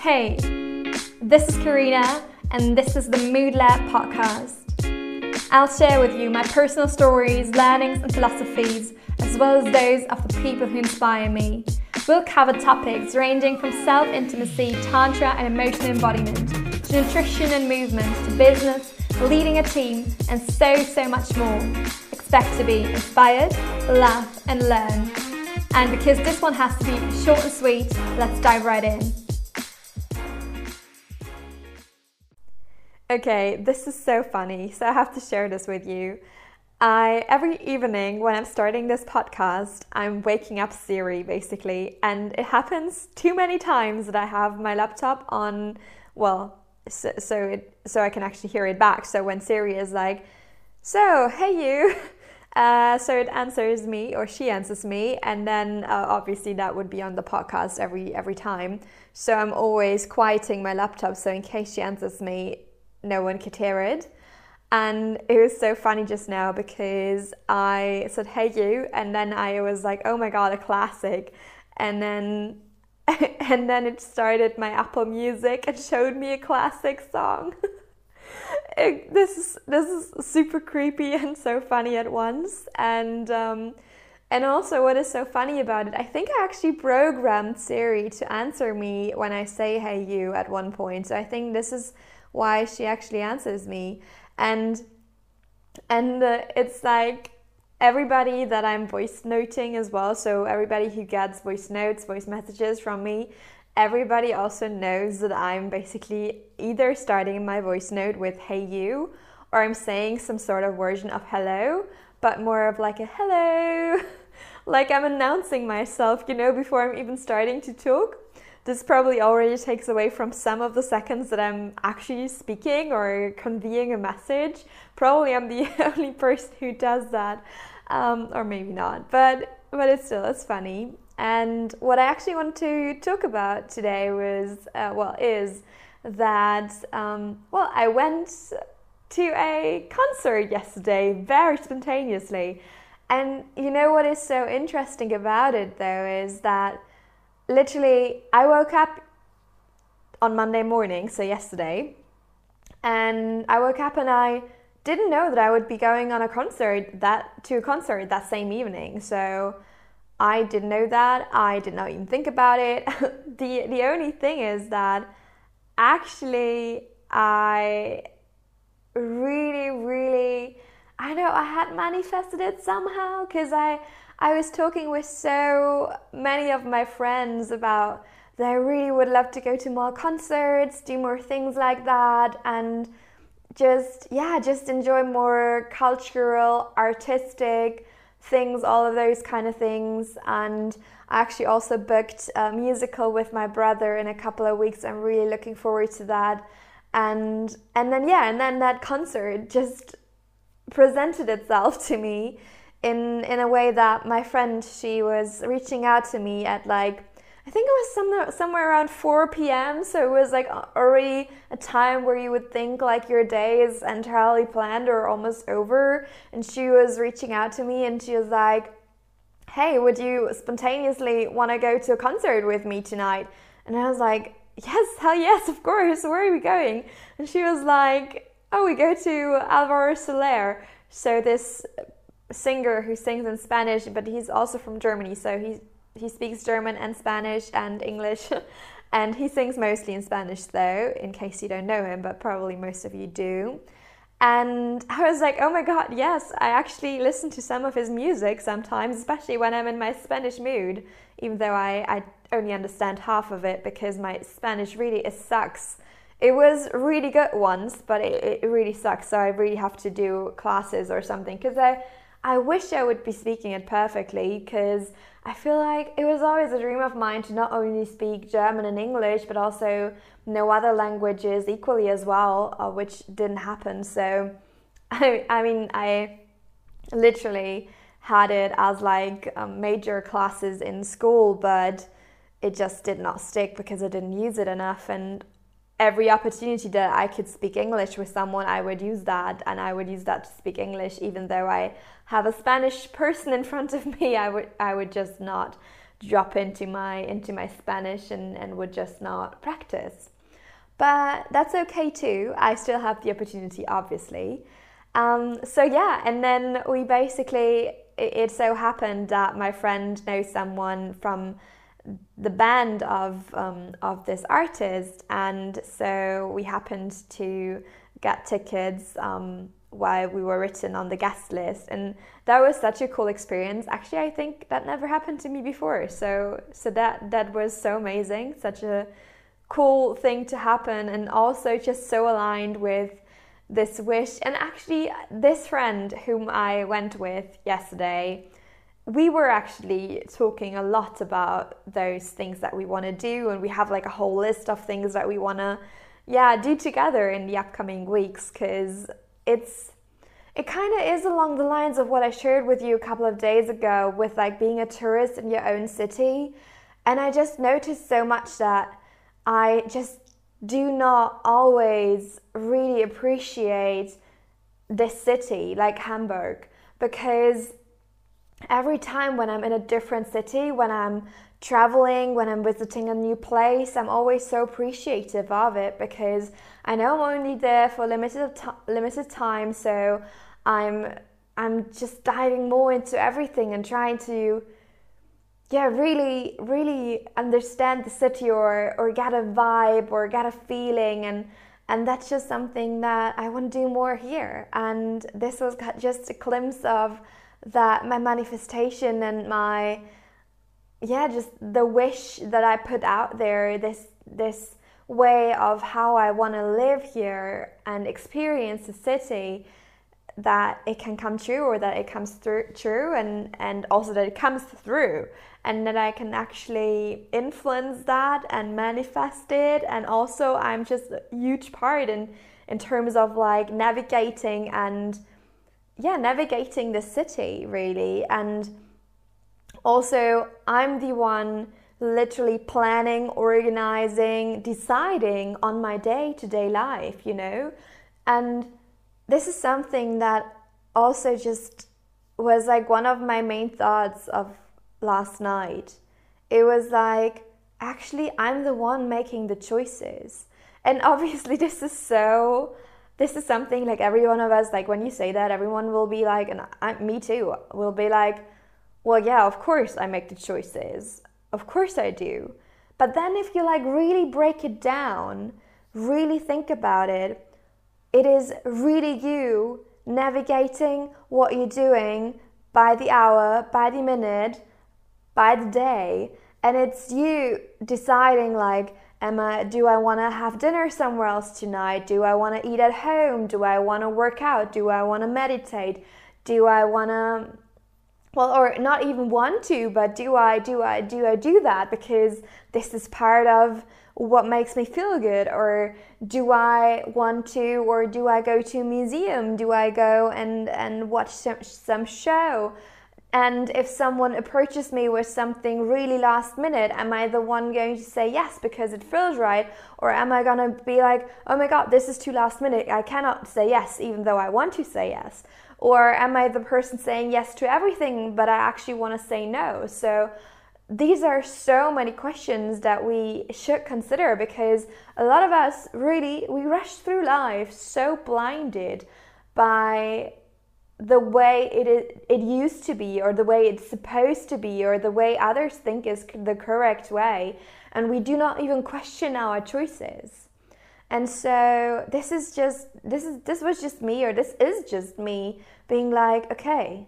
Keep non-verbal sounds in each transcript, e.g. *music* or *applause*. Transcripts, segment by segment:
Hey, this is Karina, and this is the Mood Lab podcast. I'll share with you my personal stories, learnings, and philosophies, as well as those of the people who inspire me. We'll cover topics ranging from self intimacy, tantra, and emotional embodiment, to nutrition and movement, to business, leading a team, and so, so much more. Expect to be inspired, laugh, and learn. And because this one has to be short and sweet, let's dive right in. Okay, this is so funny, so I have to share this with you. I every evening when I'm starting this podcast, I'm waking up Siri basically, and it happens too many times that I have my laptop on. Well, so, so it so I can actually hear it back. So when Siri is like, "So hey you," *laughs* uh, so it answers me or she answers me, and then uh, obviously that would be on the podcast every every time. So I'm always quieting my laptop so in case she answers me, no one could hear it. And it was so funny just now because I said, hey, you. And then I was like, oh my God, a classic. And then. *laughs* And then it started my Apple Music and showed me a classic song. *laughs* it, this is this is super creepy *laughs* and so funny at once. And um, and also, what is so funny about it, I think I actually programmed Siri to answer me when I say "Hey you" at one point. So I think this is why she actually answers me. And and uh, it's like everybody that I'm voice noting as well so everybody who gets voice notes voice messages from me everybody also knows that I'm basically either starting my voice note with hey you or I'm saying some sort of version of hello but more of like a hello. *laughs* Like I'm announcing myself you know before I'm even starting to talk this probably already takes away from some of the seconds that I'm actually speaking or conveying a message. Probably I'm the *laughs* only person who does that, um, or maybe not, but but it's still it's funny. And what I actually want to talk about today was uh, well is that um, well I went to a concert yesterday very spontaneously. And you know what is so interesting about it though is that literally, I woke up on Monday morning, so yesterday, and I woke up and I didn't know that I would be going on a concert that to a concert that same evening. So I didn't know that. I did not even think about it. *laughs* the the only thing is that actually I really really I know I had manifested it somehow cuz I I was talking with so many of my friends about that I really would love to go to more concerts, do more things like that, and just, yeah, just enjoy more cultural, artistic things, all of those kind of things. And I actually also booked a musical with my brother in a couple of weeks. I'm really looking forward to that. And and then yeah, and then that concert just presented itself to me in in a way that my friend she was reaching out to me at like I think it was somewhere somewhere around 4 p.m. So it was like already a time where you would think like your day is entirely planned or almost over. And she was reaching out to me and she was like, "Hey, would you spontaneously want to go to a concert with me tonight?" And I was like, "Yes, hell yes, of course. Where are we going?" And she was like, "Oh, we go to Alvaro Soler." So this singer who sings in Spanish, but he's also from Germany, so he he speaks German and Spanish and English. *laughs* and he sings mostly in Spanish though, in case you don't know him, but probably most of you do. And I was like, oh my god, yes, I actually listen to some of his music sometimes, especially when I'm in my Spanish mood, even though I, I only understand half of it because my Spanish really it sucks. It was really good once, but it, it really sucks. So I really have to do classes or something because I I wish I would be speaking it perfectly because I feel like it was always a dream of mine to not only speak German and English but also know other languages equally as well, uh, which didn't happen. So, *laughs* I, I mean, I literally had it as like um, major classes in school, but it just did not stick because I didn't use it enough. And every opportunity that I could speak English with someone, I would use that, and I would use that to speak English, even though I have a Spanish person in front of me. I would I would just not drop into my into my Spanish and, and would just not practice. But that's okay too. I still have the opportunity, obviously. Um, so yeah, and then we basically it, it so happened that my friend knows someone from the band of um, of this artist, and so we happened to get tickets um, while we were written on the guest list, and that was such a cool experience. Actually, I think that never happened to me before, so so that that was so amazing, such a cool thing to happen, and also just so aligned with this wish. And actually, this friend whom I went with yesterday we were actually talking a lot about those things that we want to do and we have like a whole list of things that we want to yeah do together in the upcoming weeks because it's it kind of is along the lines of what i shared with you a couple of days ago with like being a tourist in your own city. And i just noticed so much that i just do not always really appreciate this city like hamburg because every time when I'm in a different city, when I'm traveling, when I'm visiting a new place, I'm always so appreciative of it because I know I'm only there for limited limited time, so I'm I'm just diving more into everything and trying to yeah, really really understand the city or or get a vibe or get a feeling and and that's just something that I want to do more here. And this was just a glimpse of that my manifestation and my yeah just the wish that i put out there this this way of how i want to live here and experience the city that it can come true or that it comes through true and and also that it comes through and that I can actually influence that and manifest it. And also I'm just a huge part in in terms of like navigating and yeah, navigating the city really. And also, I'm the one literally planning, organizing, deciding on my day to day life, you know? And this is something that also just was like one of my main thoughts of last night. It was like, actually, I'm the one making the choices. And obviously, *laughs* this is so this is something like every one of us like when you say that everyone will be like and I, me too will be like well yeah of course i make the choices. Of course i do. But then if you like really break it down really think about it it is really you navigating what you're doing by the hour by the minute by the day. And it's you deciding like I, do I want to have dinner somewhere else tonight? Do I want to eat at home? Do I want to work out? Do I want to meditate? Do I want to well or not even want to but do i do i do i do that because this is part of what makes me feel good or do i want to or do i go to a museum do i go and and watch some, some show and if someone approaches me with something really last minute, am I the one going to say yes because it feels right? Or am I going to be like, oh my God, this is too last minute. I cannot say yes, even though I want to say yes? Or am I the person saying yes to everything, but I actually want to say no? So these are so many questions that we should consider because a lot of us really, we rush through life so blinded by the way it is, it used to be or the way it's supposed to be or the way others think is the correct way and we do not even question our choices. And so this is just this is this was just me or this is just me being like okay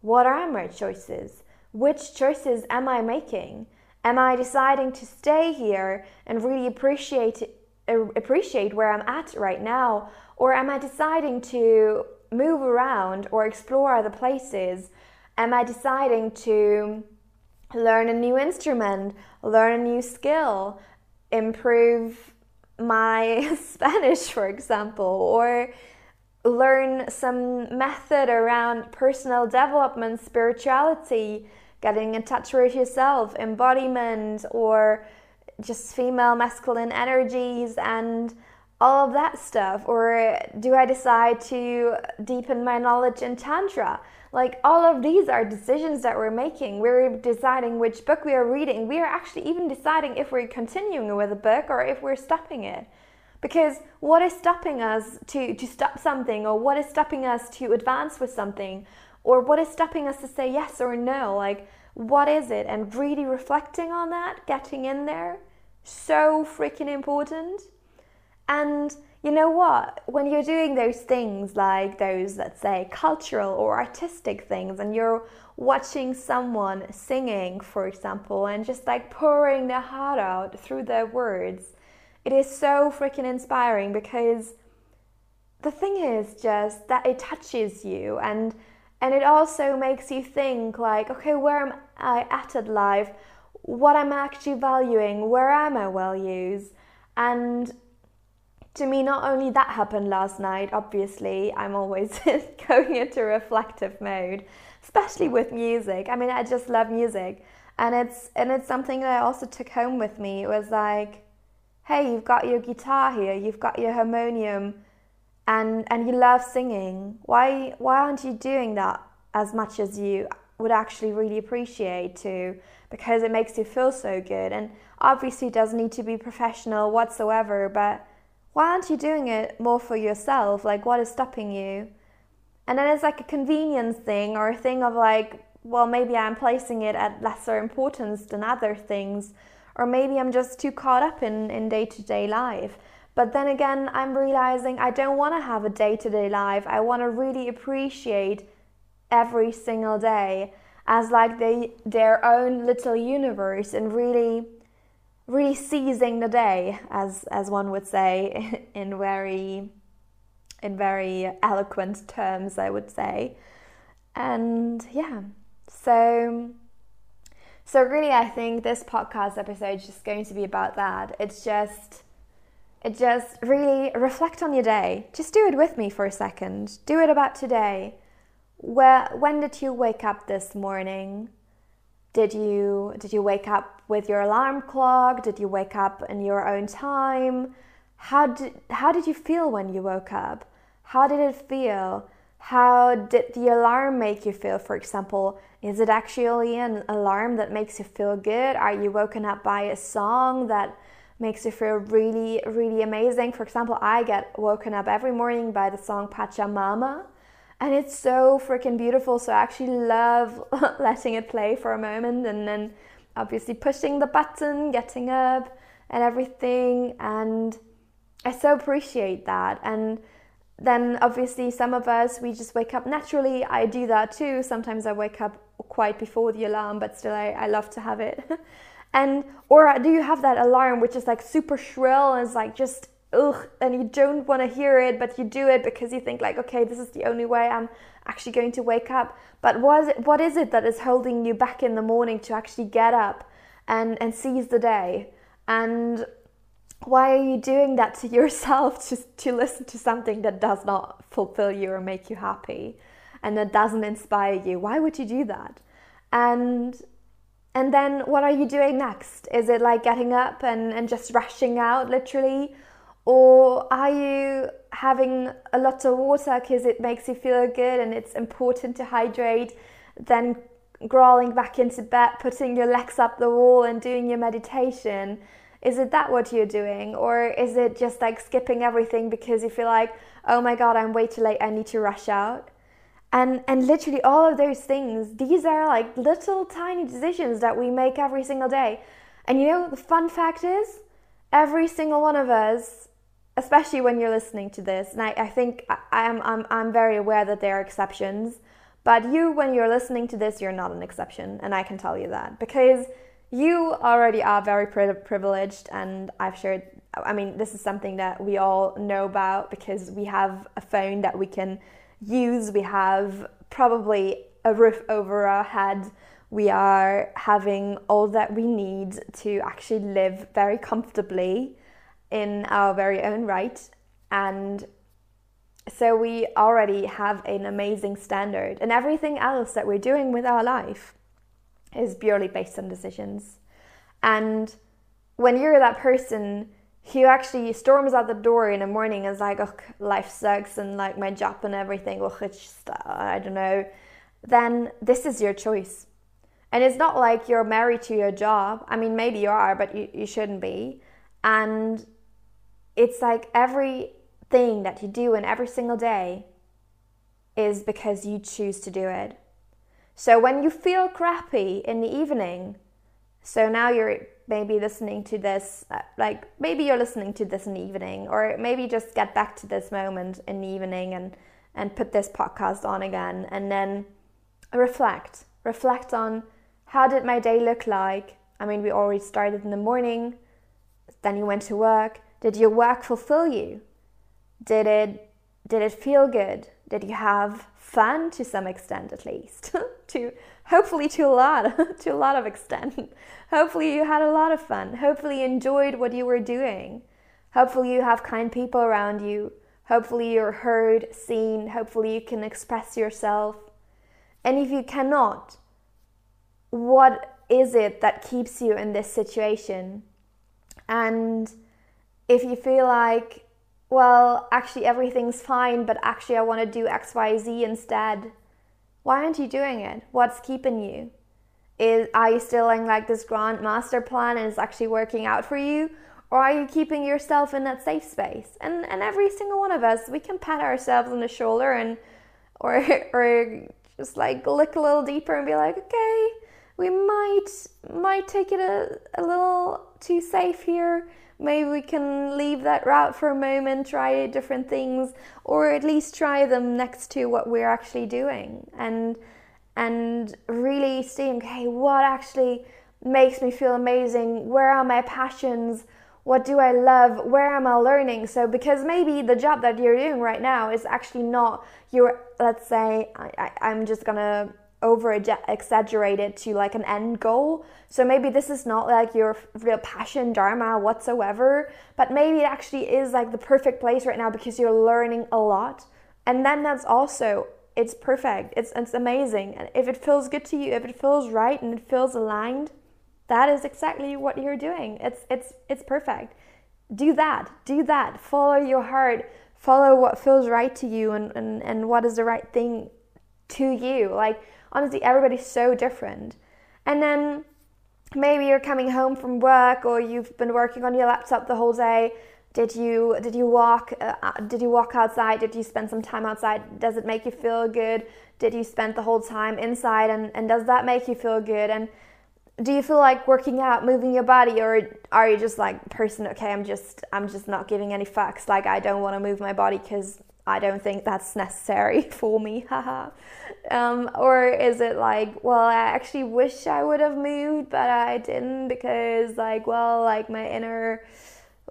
what are my choices? Which choices am i making? Am i deciding to stay here and really appreciate uh, appreciate where i'm at right now? Or am i deciding to move around or explore other places? Am I deciding to learn a new instrument, learn a new skill, improve my *laughs* Spanish, for example, or learn some method around personal development, spirituality, getting in touch with yourself, embodiment, or just female masculine energies and all of that stuff? Or do I decide to deepen my knowledge in Tantra? Like, all of these are decisions that we're making. We're deciding which book we are reading. We are actually even deciding if we're continuing with a book or if we're stopping it. Because what is stopping us to, to stop something, or what is stopping us to advance with something, or what is stopping us to say yes or no? Like, what is it? And really reflecting on that, getting in there, so freaking important. And you know what? When you're doing those things like those, let's say, cultural or artistic things, and you're watching someone singing, for example, and just like pouring their heart out through their words, it is so freaking inspiring because the thing is just that it touches you and and it also makes you think like okay where am i at in life? What am i'm actually valuing? Where are my values and to me, not only that happened last night, obviously, I'm always *laughs* going into reflective mode, especially with music. I mean, I just love music. And it's and it's something that I also took home with me. It was like, hey, you've got your guitar here, you've got your harmonium, and and you love singing. Why why aren't you doing that as much as you would actually really appreciate to? Because it makes you feel so good. And obviously, it doesn't need to be professional whatsoever, but why aren't you doing it more for yourself? Like, what is stopping you? And then it's like a convenience thing or a thing of like, well, maybe I'm placing it at lesser importance than other things, or maybe I'm just too caught up in, in day-to-day life. But then again, I'm realizing I don't want to have a day-to-day life. I want to really appreciate every single day as like they their own little universe and really really seizing the day, as as one would say, *laughs* in very in very eloquent terms, I would say. And yeah, so so really, I think this podcast episode is just going to be about that. It's just it just really reflect on your day. Just do it with me for a second. Do it about today. Where when did you wake up this morning? Did you did you wake up with your alarm clock? Did you wake up in your own time? How did how did you feel when you woke up? How did it feel? How did the alarm make you feel? For example, is it actually an alarm that makes you feel good? Are you woken up by a song that makes you feel really, really amazing? For example, I get woken up every morning by the song Pachamama and it's so freaking beautiful. So I actually love *laughs* letting it play for a moment and then obviously pushing the button, getting up, and everything. And I so appreciate that. And then obviously, some of us we just wake up naturally. I do that too. Sometimes I wake up quite before the alarm, but still, I, I love to have it. *laughs* and or do you have that alarm which is like super shrill and it's like just ugh, and you don't want to hear it, but you do it because you think like, okay, this is the only way I'm actually going to wake up. But what is it, what is it that is holding you back in the morning to actually get up and, and seize the day? And why are you doing that to *laughs* yourself just to listen to something that does not fulfill you or make you happy and that doesn't inspire you? Why would you do that? And and then what are you doing next? Is it like getting up and, and just rushing out literally? Or are you having a lot of water because it makes you feel good and it's important to hydrate? Then crawling back into bed, putting your legs up the wall and doing your meditation? Is it that what you're doing? Or is it just like skipping everything because you feel like, oh my god, I'm way too late, I need to rush out? And, and literally all of those things, these are like little tiny decisions that we make every single day. And you know, the fun fact is, every single one of us especially when you're listening to this, and I, I think I am I'm, I'm very aware that there are exceptions, but you, when you're listening to this, you're not an exception, and I can tell you that because you already are very privileged, and I've shared. I mean, this is something that we all know about because we have a phone that we can use. We have probably a roof over our head. We are having all that we need to actually live very comfortably in our very own right. And so we already have an amazing standard, and everything else that we're doing with our life is purely based on decisions. And when you're that person who actually storms out the door in the morning and is like, oh, life sucks and like my job and everything, oh, it's just, uh, I don't know, then this is your choice. And it's not like you're married to your job. I mean, maybe you are, but you, you shouldn't be. And it's like everything that you do in every single day is because you choose to do it. So when you feel crappy in the evening, so now you're maybe listening to this, uh, like maybe you're listening to this in the evening, or maybe just get back to this moment in the evening and, and put this podcast on again and then reflect. Reflect on how did my day look like? I mean, we already started in the morning, then you went to work. Did your work fulfill you? Did it did it feel good? Did you have fun to some extent at least? *laughs* to hopefully to a lot, *laughs* to a lot of extent. *laughs* hopefully you had a lot of fun. Hopefully you enjoyed what you were doing. Hopefully you have kind people around you. Hopefully you're heard, seen. Hopefully you can express yourself. And if you cannot, what is it that keeps you in this situation? And if you feel like, well, actually everything's fine, but actually I want to do XYZ instead, why aren't you doing it? What's keeping you? Is are you still in like this grand master plan and it's actually working out for you? Or are you keeping yourself in that safe space? And and every single one of us, we can pat ourselves on the shoulder and or *laughs* or just like look a little deeper and be like, okay, we might might take it a, a little too safe here maybe we can leave that route for a moment, try different things, or at least try them next to what we're actually doing, and and really seeing, okay, what actually makes me feel amazing? Where are my passions? What do I love? Where am I learning? So, because maybe the job that you're doing right now is actually not your, let's say, I, I, I'm just gonna over exaggerated to like an end goal. So maybe this is not like your real passion, dharma whatsoever, but maybe it actually is like the perfect place right now because you're learning a lot. And then that's also it's perfect. It's it's amazing. And if it feels good to you, if it feels right and it feels aligned, that is exactly what you're doing. It's it's it's perfect. Do that. Do that. Follow your heart. Follow what feels right to you and, and, and what is the right thing to you. Like honestly, everybody's so different. And then maybe you're coming home from work or you've been working on your laptop the whole day. Did you did you walk uh, uh, did you walk outside? Did you spend some time outside? Does it make you feel good? Did you spend the whole time inside and, and does that make you feel good? And do you feel like working out, moving your body, or are you just like person? Okay, I'm just I'm just not giving any fucks. Like I don't want to move my body because I don't think that's necessary *laughs* for me, haha. um, or is it like, well, I actually wish I would have moved, but I didn't because, like, well, like my inner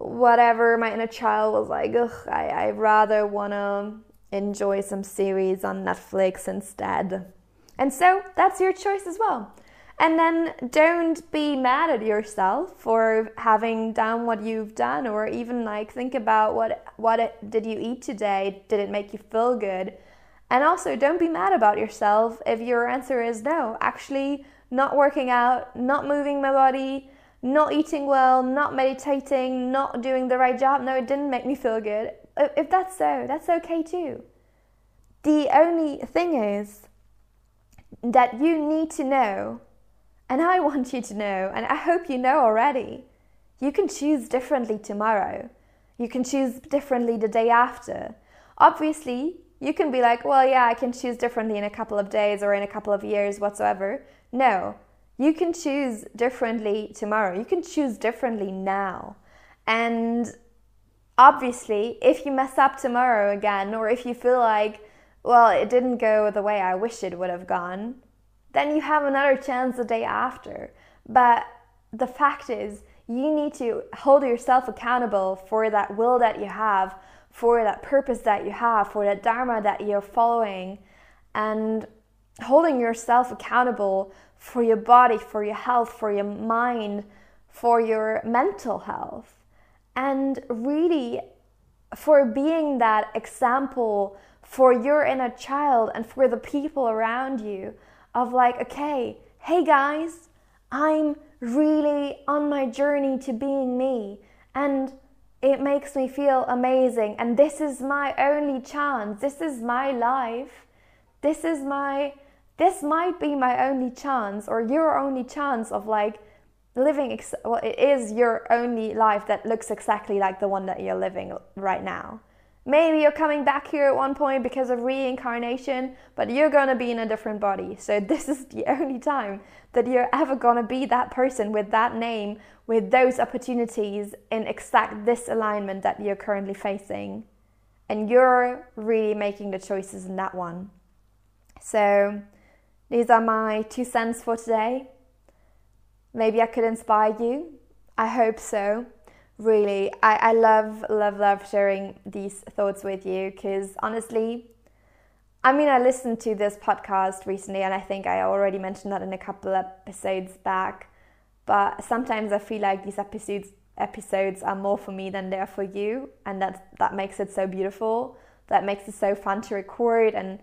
whatever, my inner child was like, ugh, I, I rather want to enjoy some series on Netflix instead. And so that's your choice as well. And then don't be mad at yourself for having done what you've done, or even like think about what what it, did you eat today? Did it make you feel good? And also, don't be mad about yourself if your answer is no. Actually, not working out, not moving my body, not eating well, not meditating, not doing the right job. No, it didn't make me feel good. If that's so, that's okay too. The only thing is that you need to know and I want you to know, and I hope you know already, you can choose differently tomorrow. You can choose differently the day after. Obviously, you can be like, well, yeah, I can choose differently in a couple of days or in a couple of years, whatsoever. No, you can choose differently tomorrow. You can choose differently now. And obviously, if you mess up tomorrow again, or if you feel like, well, it didn't go the way I wish it would have gone, then you have another chance the day after. But the fact is, you need to hold yourself accountable for that will that you have, for that purpose that you have, for that dharma that you're following, and holding yourself accountable for your body, for your health, for your mind, for your mental health, and really for being that example for your inner child and for the people around you of like, okay, hey guys, I'm really on my journey to being me. And it makes me feel amazing. And this is my only chance. This is my life. This is my, this might be my only chance or your only chance of like living. Ex- well, it is your only life that looks exactly like the one that you're living right now. Maybe you're coming back here at one point because of reincarnation, but you're gonna be in a different body. So, *laughs* this is the only time that you're ever gonna be that person with that name, with those opportunities in exact this alignment that you're currently facing. And you're really making the choices in that one. So, these are my two cents for today. Maybe I could inspire you. I hope so really I, I love love love sharing these thoughts with you because honestly i mean i listened to this podcast recently and i think i already mentioned that in a couple episodes back but sometimes i feel like these episodes episodes are more for me than they're for you and that that makes it so beautiful that makes it so fun to record and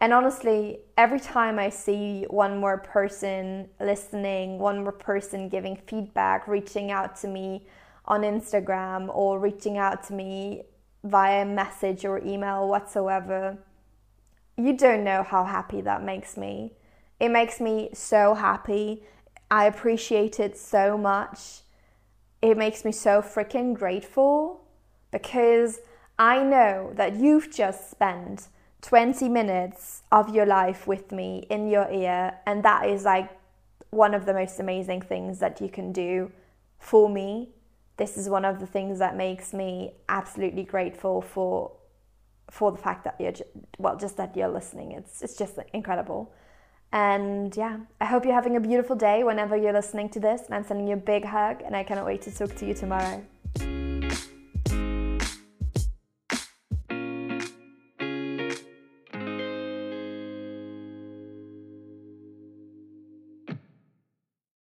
and honestly every time i see one more person listening one more person giving feedback reaching out to me on Instagram or reaching out to me via message or email whatsoever, you don't know how happy that makes me. It makes me so happy. I appreciate it so much. It makes me so freaking grateful because I know that you've just spent 20 minutes of your life with me in your ear, and that is like one of the most amazing things that you can do for me this is one of the things that makes me absolutely grateful for for the fact that you're well just that you're listening. It's it's just incredible. And yeah i hope you're having a beautiful day whenever you're listening to this and i'm sending you a big hug and i cannot wait to talk to you tomorrow